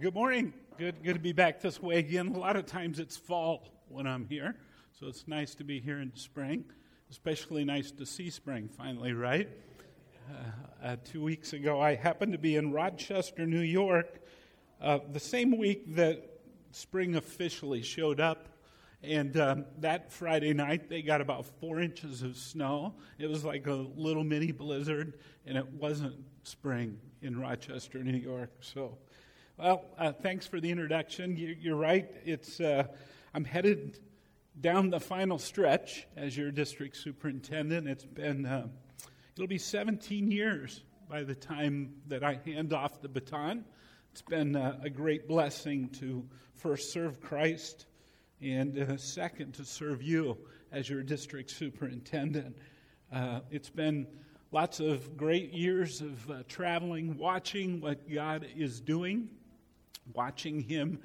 Good morning. Good, good to be back this way again. A lot of times it's fall when I'm here, so it's nice to be here in spring. Especially nice to see spring finally, right? Uh, uh, two weeks ago, I happened to be in Rochester, New York, uh, the same week that spring officially showed up. And um, that Friday night, they got about four inches of snow. It was like a little mini blizzard, and it wasn't spring in Rochester, New York. So well, uh, thanks for the introduction. You, are right. It's uh, I'm headed down the final stretch as your district superintendent. It's been uh, it'll be 17 years by the time that I hand off the baton. It's been uh, a great blessing to first serve Christ and uh, second to serve you as your district superintendent. Uh, it's been lots of great years of traveling, watching what God is doing watching him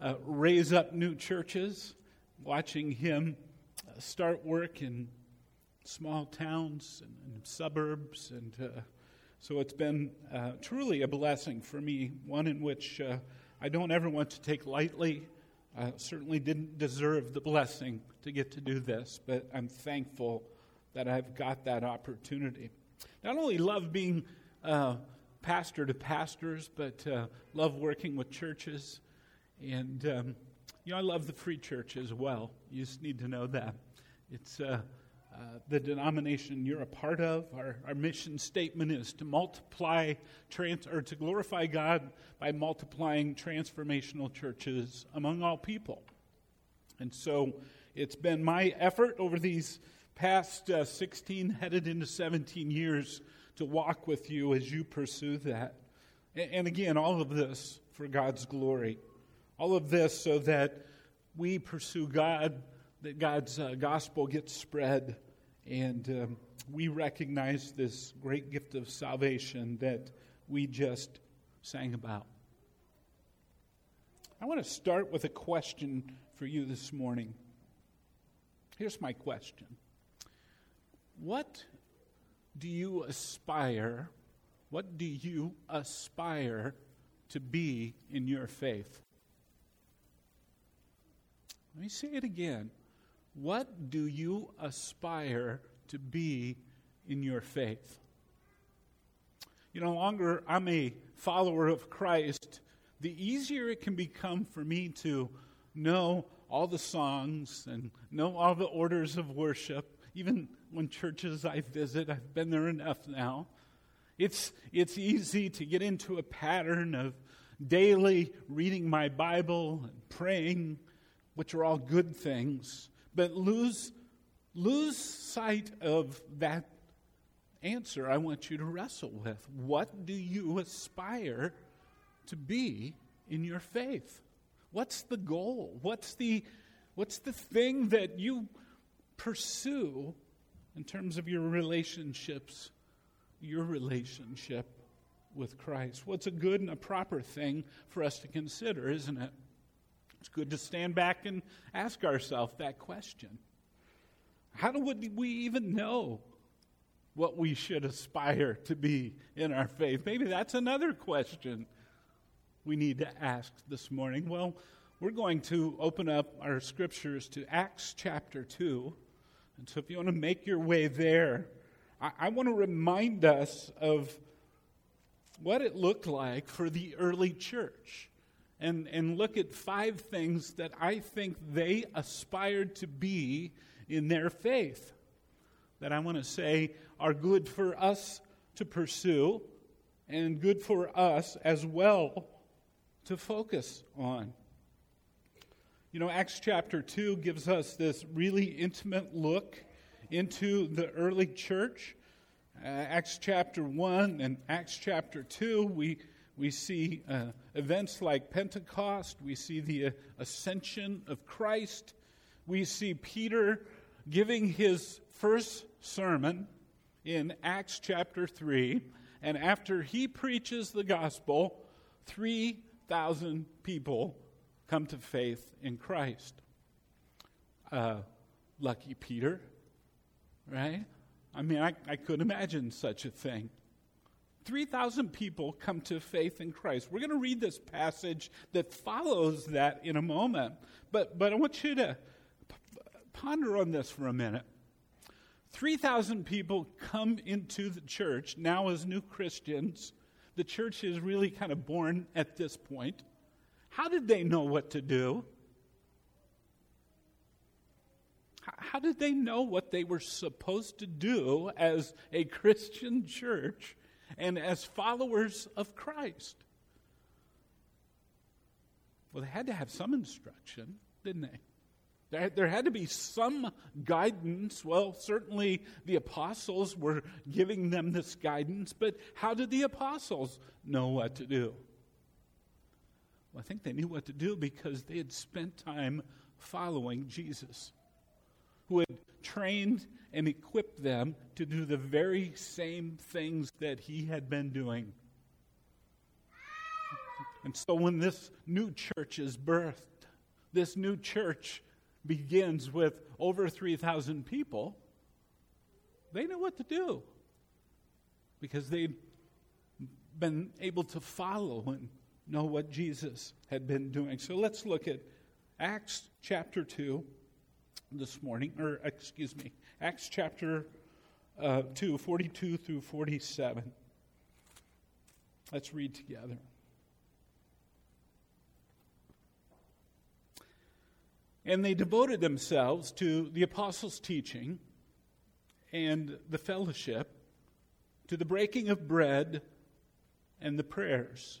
uh, raise up new churches, watching him uh, start work in small towns and, and suburbs. And uh, so it's been uh, truly a blessing for me, one in which uh, I don't ever want to take lightly. I certainly didn't deserve the blessing to get to do this, but I'm thankful that I've got that opportunity. Not only love being pastor to pastors, but uh, love working with churches. And, um, you know, I love the free church as well. You just need to know that. It's uh, uh, the denomination you're a part of. Our, our mission statement is to multiply, trans- or to glorify God by multiplying transformational churches among all people. And so it's been my effort over these past uh, 16, headed into 17 years to walk with you as you pursue that. And again, all of this for God's glory. All of this so that we pursue God, that God's uh, gospel gets spread, and um, we recognize this great gift of salvation that we just sang about. I want to start with a question for you this morning. Here's my question What do you aspire? What do you aspire to be in your faith? Let me say it again. What do you aspire to be in your faith? You know, longer I'm a follower of Christ, the easier it can become for me to know all the songs and know all the orders of worship, even when churches I visit, I've been there enough now. It's, it's easy to get into a pattern of daily reading my Bible and praying, which are all good things, but lose, lose sight of that answer I want you to wrestle with. What do you aspire to be in your faith? What's the goal? What's the, what's the thing that you pursue in terms of your relationships, your relationship with Christ. What's a good and a proper thing for us to consider, isn't it? It's good to stand back and ask ourselves that question. How do we even know what we should aspire to be in our faith? Maybe that's another question we need to ask this morning. Well, we're going to open up our scriptures to Acts chapter 2. And so, if you want to make your way there, I, I want to remind us of what it looked like for the early church and, and look at five things that I think they aspired to be in their faith that I want to say are good for us to pursue and good for us as well to focus on. You know, Acts chapter 2 gives us this really intimate look into the early church. Uh, Acts chapter 1 and Acts chapter 2, we, we see uh, events like Pentecost, we see the uh, ascension of Christ, we see Peter giving his first sermon in Acts chapter 3. And after he preaches the gospel, 3,000 people come to faith in Christ. Uh, lucky Peter, right? I mean, I, I could imagine such a thing. 3,000 people come to faith in Christ. We're going to read this passage that follows that in a moment. But, but I want you to p- ponder on this for a minute. 3,000 people come into the church now as new Christians. The church is really kind of born at this point. How did they know what to do? How did they know what they were supposed to do as a Christian church and as followers of Christ? Well, they had to have some instruction, didn't they? There, there had to be some guidance. Well, certainly the apostles were giving them this guidance, but how did the apostles know what to do? Well, I think they knew what to do because they had spent time following Jesus, who had trained and equipped them to do the very same things that he had been doing. And so when this new church is birthed, this new church begins with over 3,000 people, they knew what to do because they'd been able to follow and know what Jesus had been doing. So let's look at Acts chapter 2 this morning, or excuse me, Acts chapter uh, 2, 42 through 47. Let's read together. And they devoted themselves to the apostles' teaching and the fellowship, to the breaking of bread and the prayers.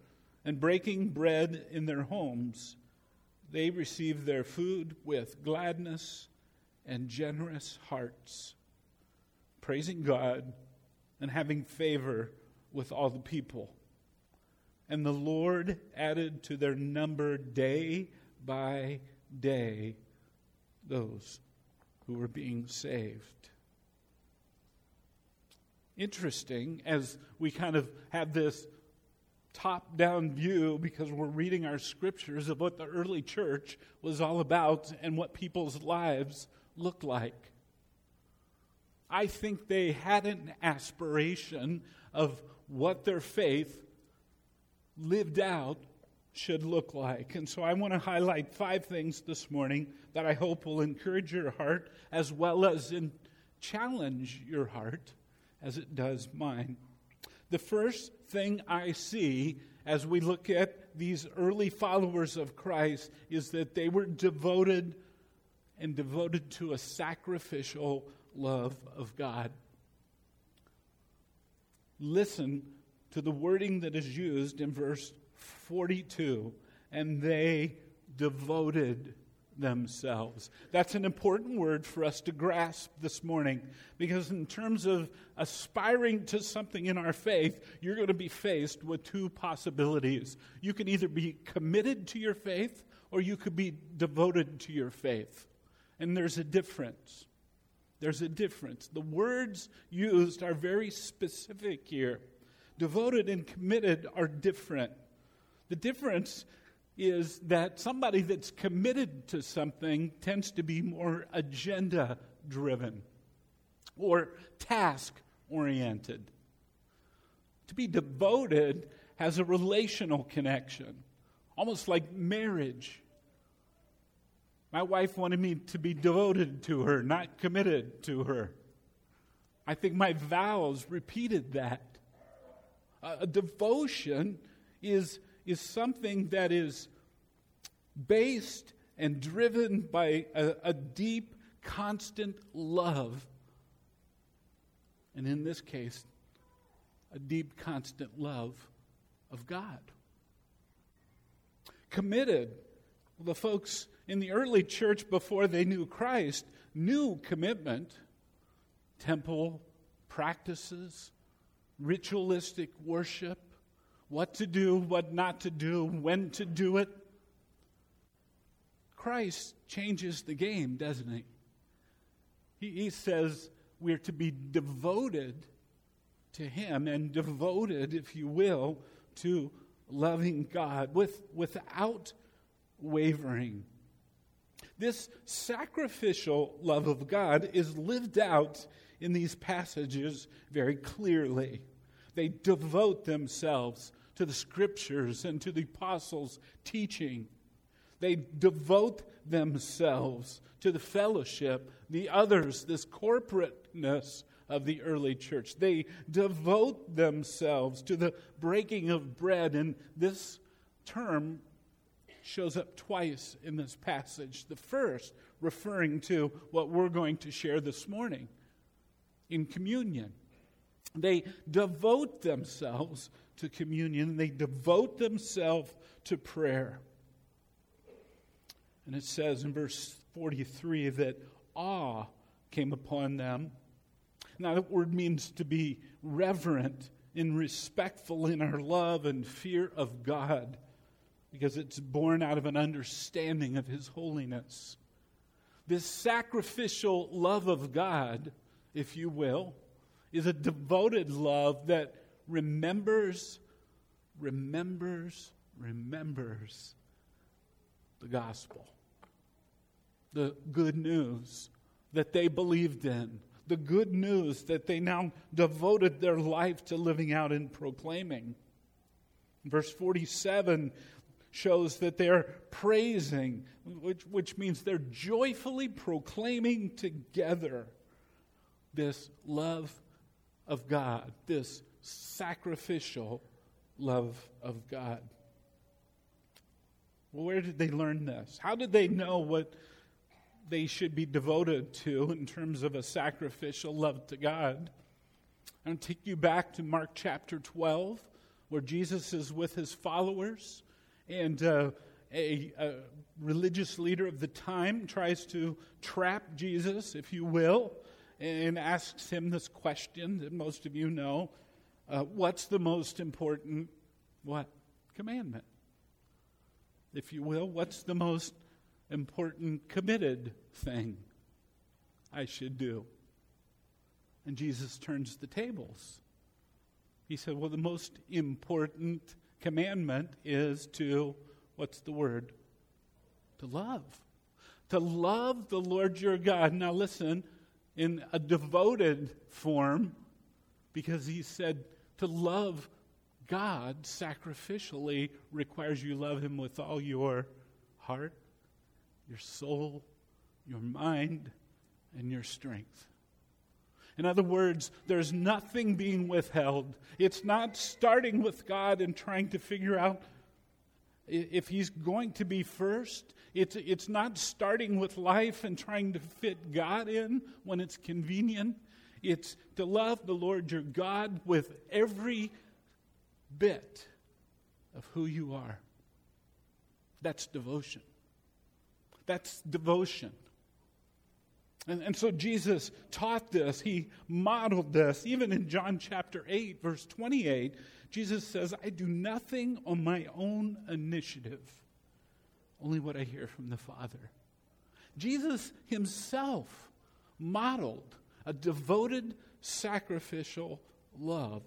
and breaking bread in their homes, they received their food with gladness and generous hearts, praising God and having favor with all the people. And the Lord added to their number day by day those who were being saved. Interesting as we kind of have this top down view because we're reading our scriptures of what the early church was all about and what people's lives looked like. I think they had an aspiration of what their faith lived out should look like. And so I want to highlight five things this morning that I hope will encourage your heart as well as challenge your heart as it does mine. The first thing I see as we look at these early followers of Christ is that they were devoted and devoted to a sacrificial love of God. Listen to the wording that is used in verse 42 and they devoted themselves. That's an important word for us to grasp this morning because, in terms of aspiring to something in our faith, you're going to be faced with two possibilities. You can either be committed to your faith or you could be devoted to your faith. And there's a difference. There's a difference. The words used are very specific here. Devoted and committed are different. The difference is that somebody that's committed to something tends to be more agenda driven or task oriented. To be devoted has a relational connection, almost like marriage. My wife wanted me to be devoted to her, not committed to her. I think my vows repeated that uh, a devotion is, is something that is based and driven by a, a deep, constant love. And in this case, a deep, constant love of God. Committed. The folks in the early church before they knew Christ knew commitment, temple practices, ritualistic worship what to do, what not to do, when to do it. Christ changes the game, doesn't he? He, he says we're to be devoted to Him and devoted, if you will, to loving God with, without wavering. This sacrificial love of God is lived out in these passages very clearly. They devote themselves to the scriptures and to the apostles' teaching. They devote themselves to the fellowship, the others, this corporateness of the early church. They devote themselves to the breaking of bread, and this term shows up twice in this passage. The first referring to what we're going to share this morning in communion. They devote themselves to communion, they devote themselves to prayer. And it says in verse 43 that awe came upon them. Now, that word means to be reverent and respectful in our love and fear of God because it's born out of an understanding of His holiness. This sacrificial love of God, if you will, is a devoted love that remembers, remembers, remembers the gospel, the good news that they believed in, the good news that they now devoted their life to living out and proclaiming. Verse 47 shows that they're praising, which, which means they're joyfully proclaiming together this love of God, this sacrificial love of God. Well, where did they learn this? How did they know what they should be devoted to in terms of a sacrificial love to God? I'm going to take you back to Mark chapter 12, where Jesus is with his followers, and uh, a, a religious leader of the time tries to trap Jesus, if you will, and asks him this question that most of you know uh, What's the most important what? Commandment. If you will, what's the most important committed thing I should do? And Jesus turns the tables. He said, Well, the most important commandment is to, what's the word? To love. To love the Lord your God. Now, listen, in a devoted form because he said to love God sacrificially requires you love him with all your heart, your soul, your mind, and your strength. In other words, there's nothing being withheld. It's not starting with God and trying to figure out if He's going to be first. It's, it's not starting with life and trying to fit God in when it's convenient. It's to love the Lord your God with every bit of who you are. That's devotion. That's devotion. And, and so Jesus taught this, he modeled this. Even in John chapter 8, verse 28, Jesus says, I do nothing on my own initiative, only what I hear from the Father. Jesus himself modeled a devoted, sacrificial love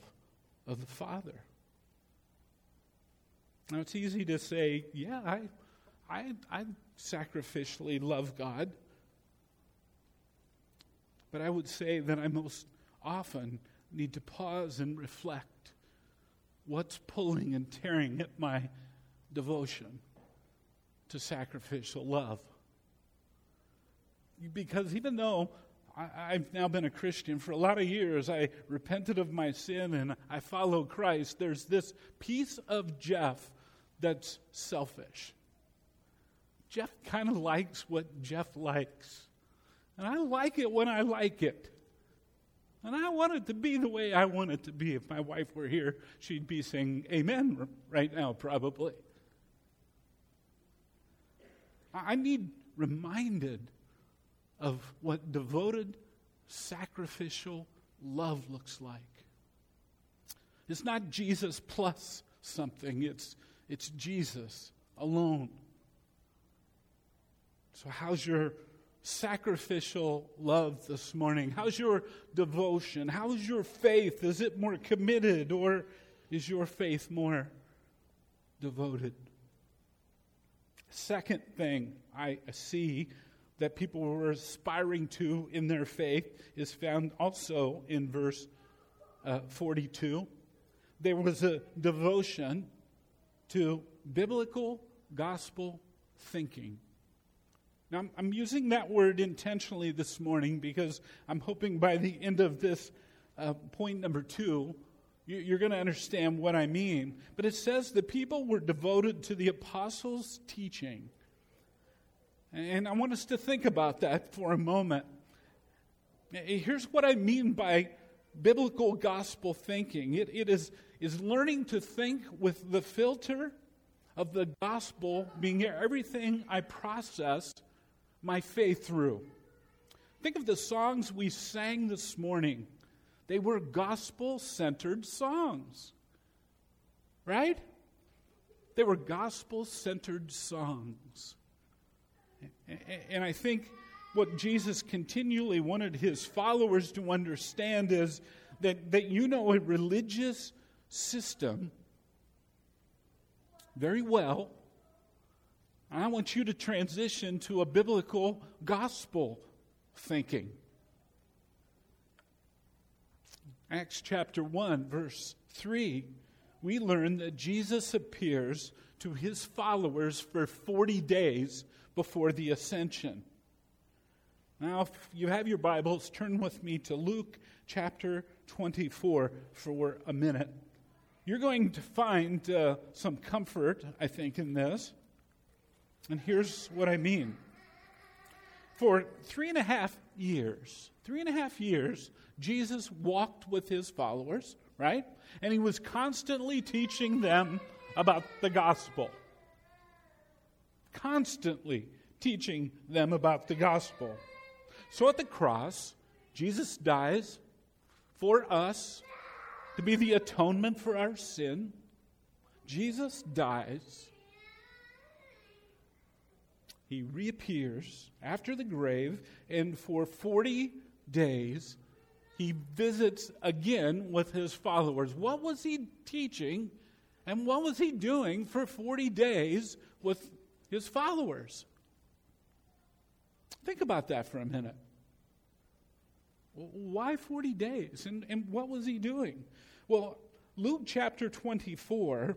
of the Father. Now, it's easy to say, yeah, I, I, I sacrificially love God. But I would say that I most often need to pause and reflect what's pulling and tearing at my devotion to sacrificial love. Because even though I, have now been a Christian for a lot of years, I repented of my sin and I follow Christ, there's this piece of Jeff that's selfish. Jeff kind of likes what Jeff likes. And I like it when I like it. And I want it to be the way I want it to be. If my wife were here, she'd be saying amen right now, probably. I need reminded of what devoted, sacrificial love looks like. It's not Jesus plus something. It's, it's Jesus alone. So, how's your sacrificial love this morning? How's your devotion? How's your faith? Is it more committed or is your faith more devoted? Second thing I see that people were aspiring to in their faith is found also in verse uh, 42. There was a devotion to biblical gospel thinking. Now, I'm, using that word intentionally this morning because I'm hoping by the end of this uh, point number two, you, you're going to understand what I mean. But it says the people were devoted to the apostles' teaching. And I want us to think about that for a moment. Here's what I mean by biblical gospel thinking it, it is, is learning to think with the filter of the gospel being everything I process my faith through. Think of the songs we sang this morning. They were gospel centered songs, right? They were gospel centered songs. And I think what Jesus continually wanted his followers to understand is that, that you know a religious system very well. I want you to transition to a biblical gospel thinking. Acts chapter 1, verse 3, we learn that Jesus appears to his followers for 40 days before the ascension. Now, if you have your Bibles, turn with me to Luke chapter 24 for a minute. You're going to find uh, some comfort, I think, in this. And here's what I mean. For three and a half years, three and a half years, Jesus walked with his followers, right? And he was constantly teaching them about the gospel constantly teaching them about the gospel. So at the cross, Jesus dies for us to be the atonement for our sin. Jesus dies. He reappears after the grave, and for 40 days, he visits again with his followers. What was he teaching and what was he doing for 40 days with his followers. Think about that for a minute. Why 40 days? And, and what was he doing? Well, Luke chapter 24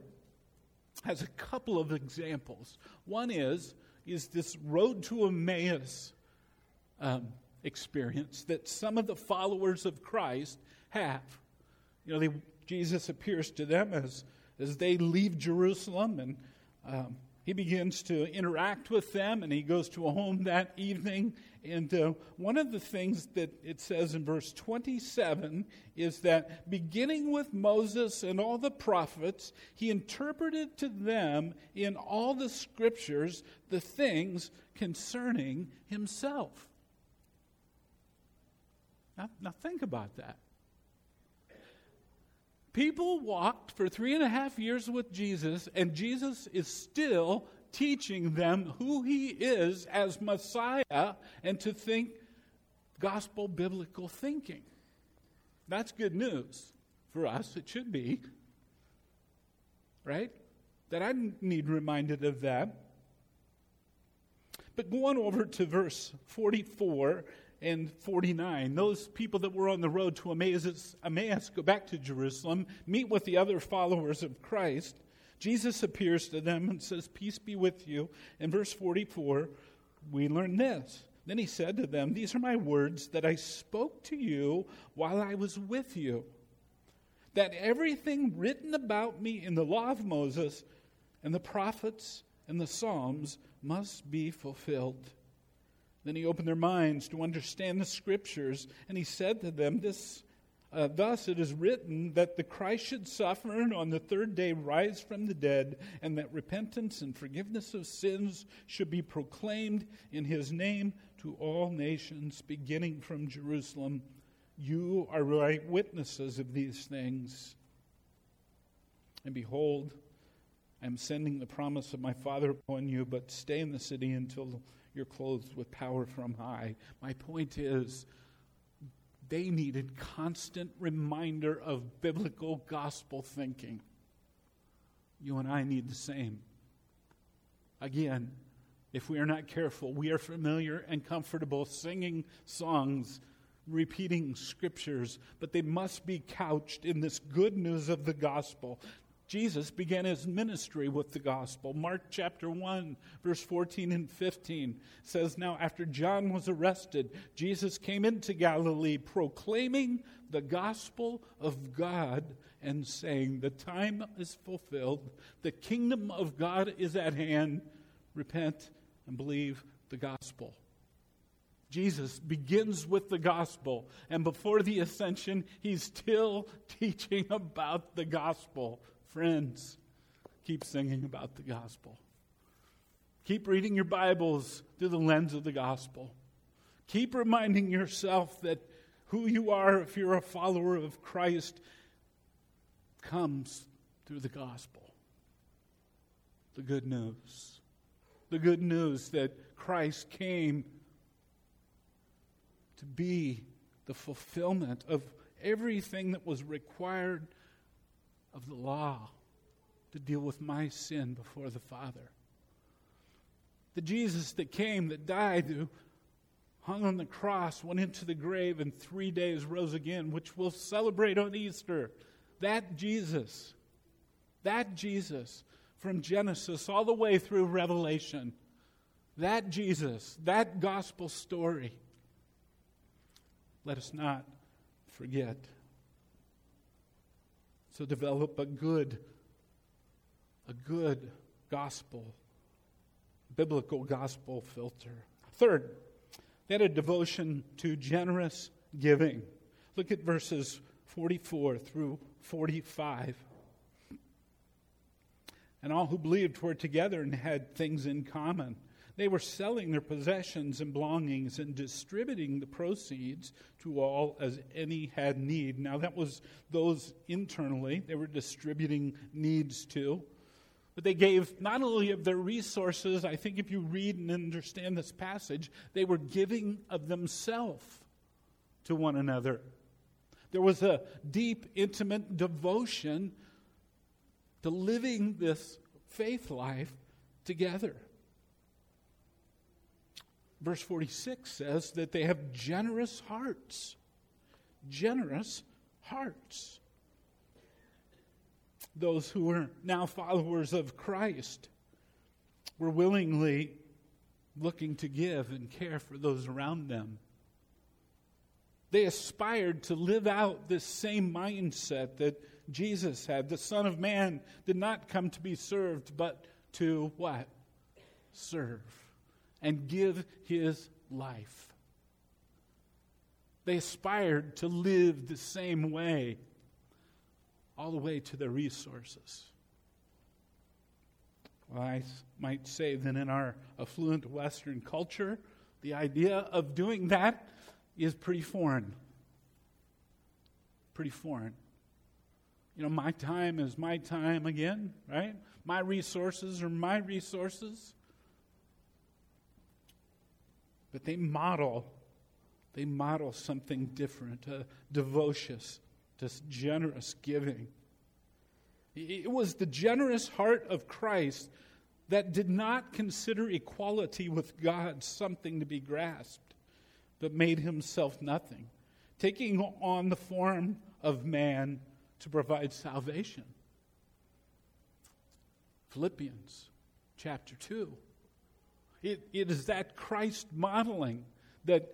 has a couple of examples. One is, is this road to Emmaus um, experience that some of the followers of Christ have. You know, they, Jesus appears to them as, as they leave Jerusalem and um, he begins to interact with them and he goes to a home that evening. And uh, one of the things that it says in verse 27 is that beginning with Moses and all the prophets, he interpreted to them in all the scriptures the things concerning himself. Now, now think about that. People walked for three and a half years with Jesus, and Jesus is still teaching them who he is as Messiah and to think gospel biblical thinking. That's good news for us. It should be. Right? That I need reminded of that. But go on over to verse 44 and 49. Those people that were on the road to Emmaus, Emmaus go back to Jerusalem, meet with the other followers of Christ. Jesus appears to them and says, Peace be with you. In verse 44, we learn this. Then he said to them, These are my words that I spoke to you while I was with you, that everything written about me in the law of Moses and the prophets and the Psalms must be fulfilled. Then he opened their minds to understand the scriptures, and he said to them, This uh, thus it is written that the Christ should suffer and on the third day rise from the dead, and that repentance and forgiveness of sins should be proclaimed in his name to all nations, beginning from Jerusalem. You are right witnesses of these things. And behold, I am sending the promise of my Father upon you, but stay in the city until you're clothed with power from high. My point is, they needed constant reminder of biblical gospel thinking. You and I need the same. Again, if we are not careful, we are familiar and comfortable singing songs, repeating scriptures, but they must be couched in this good news of the gospel. Jesus began his ministry with the gospel. Mark chapter 1, verse 14 and 15 says, Now after John was arrested, Jesus came into Galilee proclaiming the gospel of God and saying, The time is fulfilled, the kingdom of God is at hand. Repent and believe the gospel. Jesus begins with the gospel, and before the ascension, he's still teaching about the gospel. Friends, keep singing about the gospel. Keep reading your Bibles through the lens of the gospel. Keep reminding yourself that who you are, if you're a follower of Christ, comes through the gospel. The good news. The good news that Christ came to be the fulfillment of everything that was required of the law to deal with my sin before the Father. The Jesus that came, that died, who hung on the cross, went into the grave, and three days rose again, which we'll celebrate on Easter. That Jesus, that Jesus from Genesis all the way through Revelation, that Jesus, that gospel story, let us not forget. So develop a good, a good gospel, biblical gospel filter. Third, they had a devotion to generous giving. Look at verses 44 through 45. And all who believed were together and had things in common. They were selling their possessions and belongings and distributing the proceeds to all as any had need. Now, that was those internally, they were distributing needs to. But they gave not only of their resources, I think if you read and understand this passage, they were giving of themselves to one another. There was a deep, intimate devotion to living this faith life together. Verse 46 says that they have generous hearts. Generous hearts. Those who are now followers of Christ were willingly looking to give and care for those around them. They aspired to live out this same mindset that Jesus had. The Son of Man did not come to be served, but to what? Serve and give his life. They aspired to live the same way, all the way to their resources. Well, I might say that in our affluent Western culture, the idea of doing that is pretty foreign. Pretty foreign. You know, my time is my time again, right? My resources are my resources. But they model, they model something different, uh, a devotion, just generous giving. It was the generous heart of Christ that did not consider equality with God something to be grasped, but made himself nothing, taking on the form of man to provide salvation. Philippians chapter 2. It, it is that Christ modeling that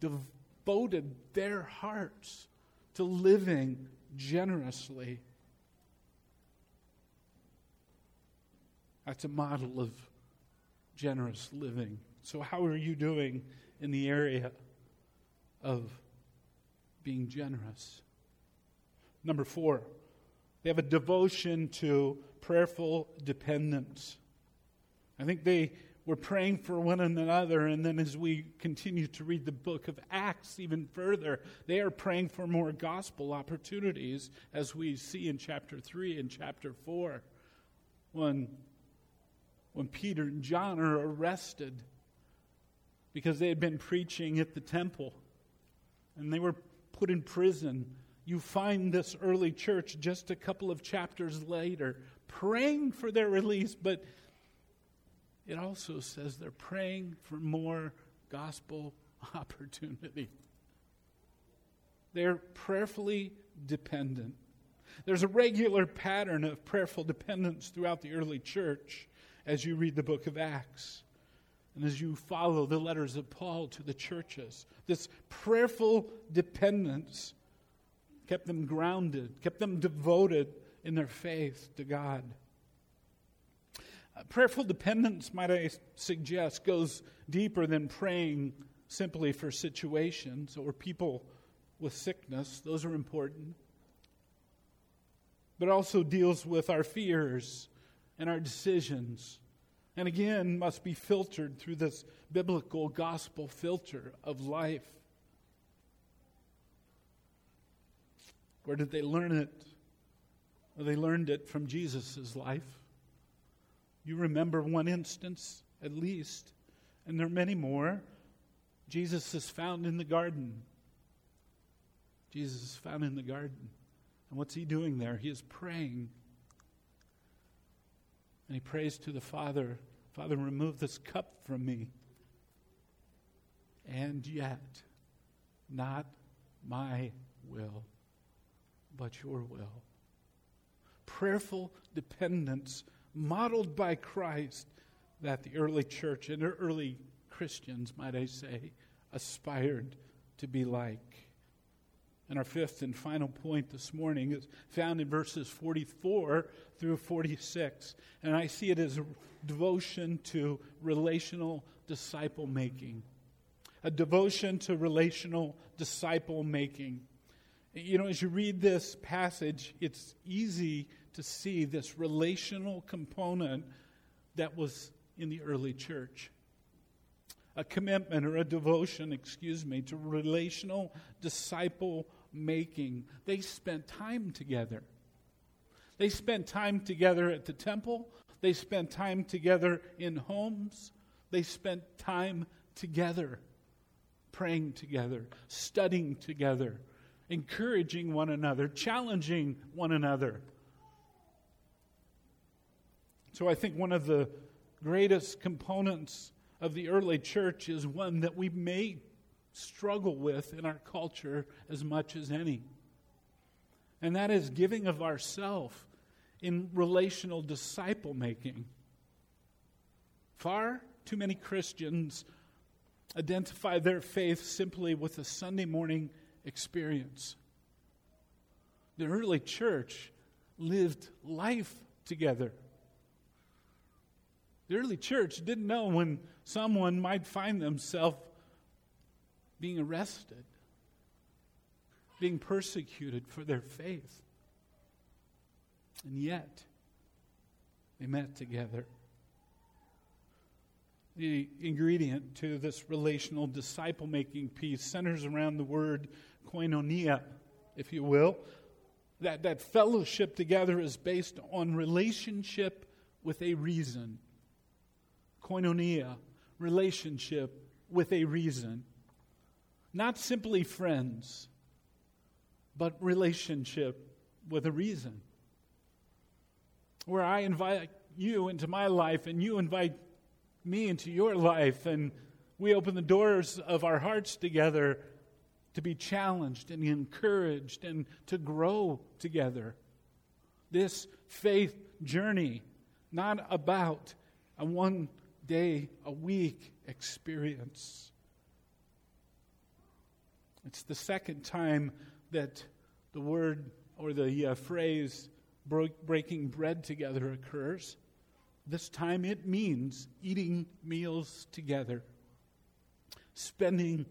devoted their hearts to living generously. That's a model of generous living. So, how are you doing in the area of being generous? Number four, they have a devotion to prayerful dependence. I think they we're praying for one another. And then as we continue to read the book of Acts even further, they are praying for more gospel opportunities, as we see in chapter 3 and chapter 4. when, when Peter and John are arrested because they had been preaching at the temple and they were put in prison. You find this early church just a couple of chapters later praying for their release, but it also says they're praying for more gospel opportunity. They're prayerfully dependent. There's a regular pattern of prayerful dependence throughout the early church as you read the book of Acts and as you follow the letters of Paul to the churches. This prayerful dependence kept them grounded, kept them devoted in their faith to God. Prayerful dependence, might I suggest, goes deeper than praying simply for situations or people with sickness. Those are important but also deals with our fears and our decisions. And again, must be filtered through this biblical gospel filter of life. Where did they learn it? Well, they learned it from Jesus' life. You remember one instance, at least, and there are many more. Jesus is found in the garden. Jesus is found in the garden. And what's he doing there? He is praying. And he prays to the Father Father, remove this cup from me. And yet, not my will, but your will. Prayerful dependence modeled by Christ that the early church and early Christians, might I say, aspired to be like. And our fifth and final point this morning is found in verses 44 through 46. And I see it as a devotion to relational disciple making. A devotion to relational disciple making. You know, as you read this passage, it's easy to see this relational component that was in the early church a commitment or a devotion, excuse me, to relational disciple making. They spent time together. They spent time together at the temple. They spent time together in homes. They spent time together, praying together, studying together, encouraging one another, challenging one another. So I think one of the greatest components of the early church is one that we may struggle with in our culture as much as any. And that is giving of ourself in relational disciple making. Far too many Christians identify their faith simply with a Sunday morning experience. The early church lived life together. The early church didn't know when someone might find themselves being arrested, being persecuted for their faith. And yet, they met together. The ingredient to this relational disciple making piece centers around the word koinonia, if you will. That, that fellowship together is based on relationship with a reason koinonia, relationship with a reason. Not simply friends, but relationship with a reason. Where I invite you into my life and you invite me into your life, and we open the doors of our hearts together to be challenged and encouraged and to grow together. This faith journey, not about a one day a week experience. It's the second time that the word or the uh, phrase breaking bread together occurs. This time it means eating meals together, spending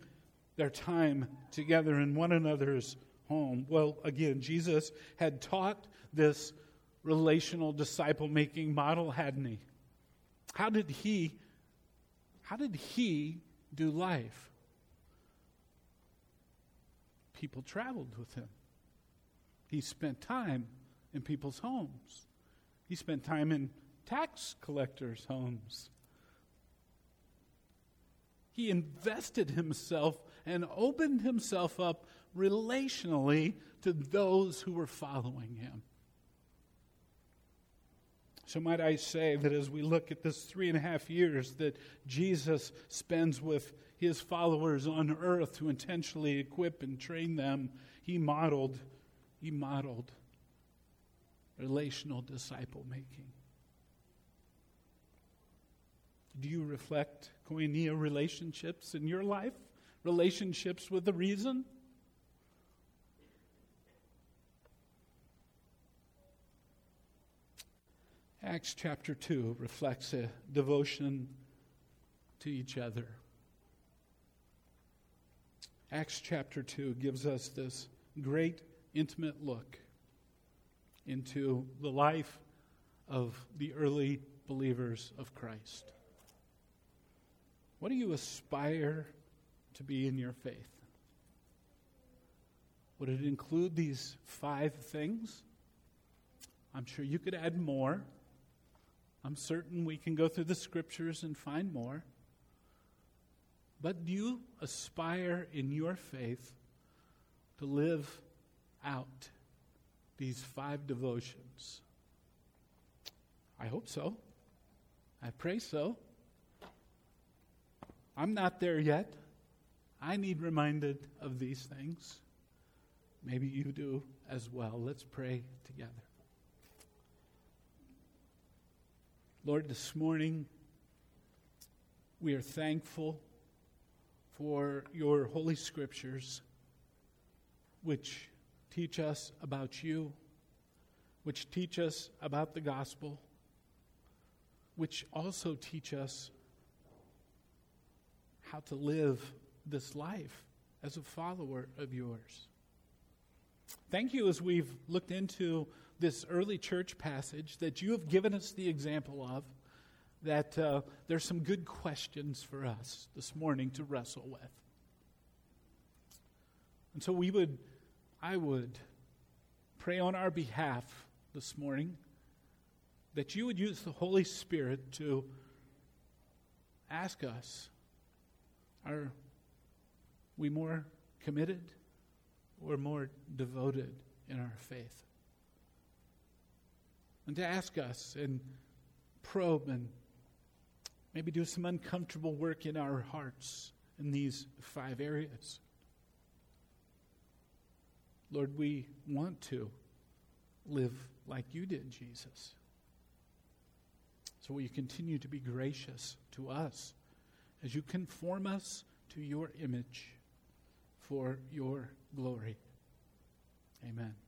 their time together in one another's home. Well, again, Jesus had taught this relational disciple making model, hadn't he? How did he how did he do life? People traveled with him. He spent time in people's homes. He spent time in tax collectors' homes. He invested himself and opened himself up relationally to those who were following him. So, might I say that as we look at this three and a half years that Jesus spends with his followers on earth to intentionally equip and train them, he modeled, he modeled relational disciple making. Do you reflect koinonia relationships in your life? Relationships with a reason? Acts chapter 2 reflects a devotion to each other. Acts chapter 2 gives us this great intimate look into the life of the early believers of Christ. What do you aspire to be in your faith? Would it include these five things? I'm sure you could add more. I'm certain we can go through the scriptures and find more. But do you aspire in your faith to live out these five devotions? I hope so. I pray so. I'm not there yet. I need reminded of these things. Maybe you do as well. Let's pray together. Lord, this morning we are thankful for your holy scriptures, which teach us about you, which teach us about the gospel, which also teach us how to live this life as a follower of yours. Thank you as we've looked into this early church passage that you have given us the example of, that uh, there's some good questions for us this morning to wrestle with. And so we would, I would pray on our behalf this morning that you would use the Holy Spirit to ask us are we more committed or more devoted in our faith? and to ask us and probe and maybe do some uncomfortable work in our hearts in these five areas. Lord, we want to live like you did, Jesus. So will you continue to be gracious to us as you conform us to your image for your glory? Amen.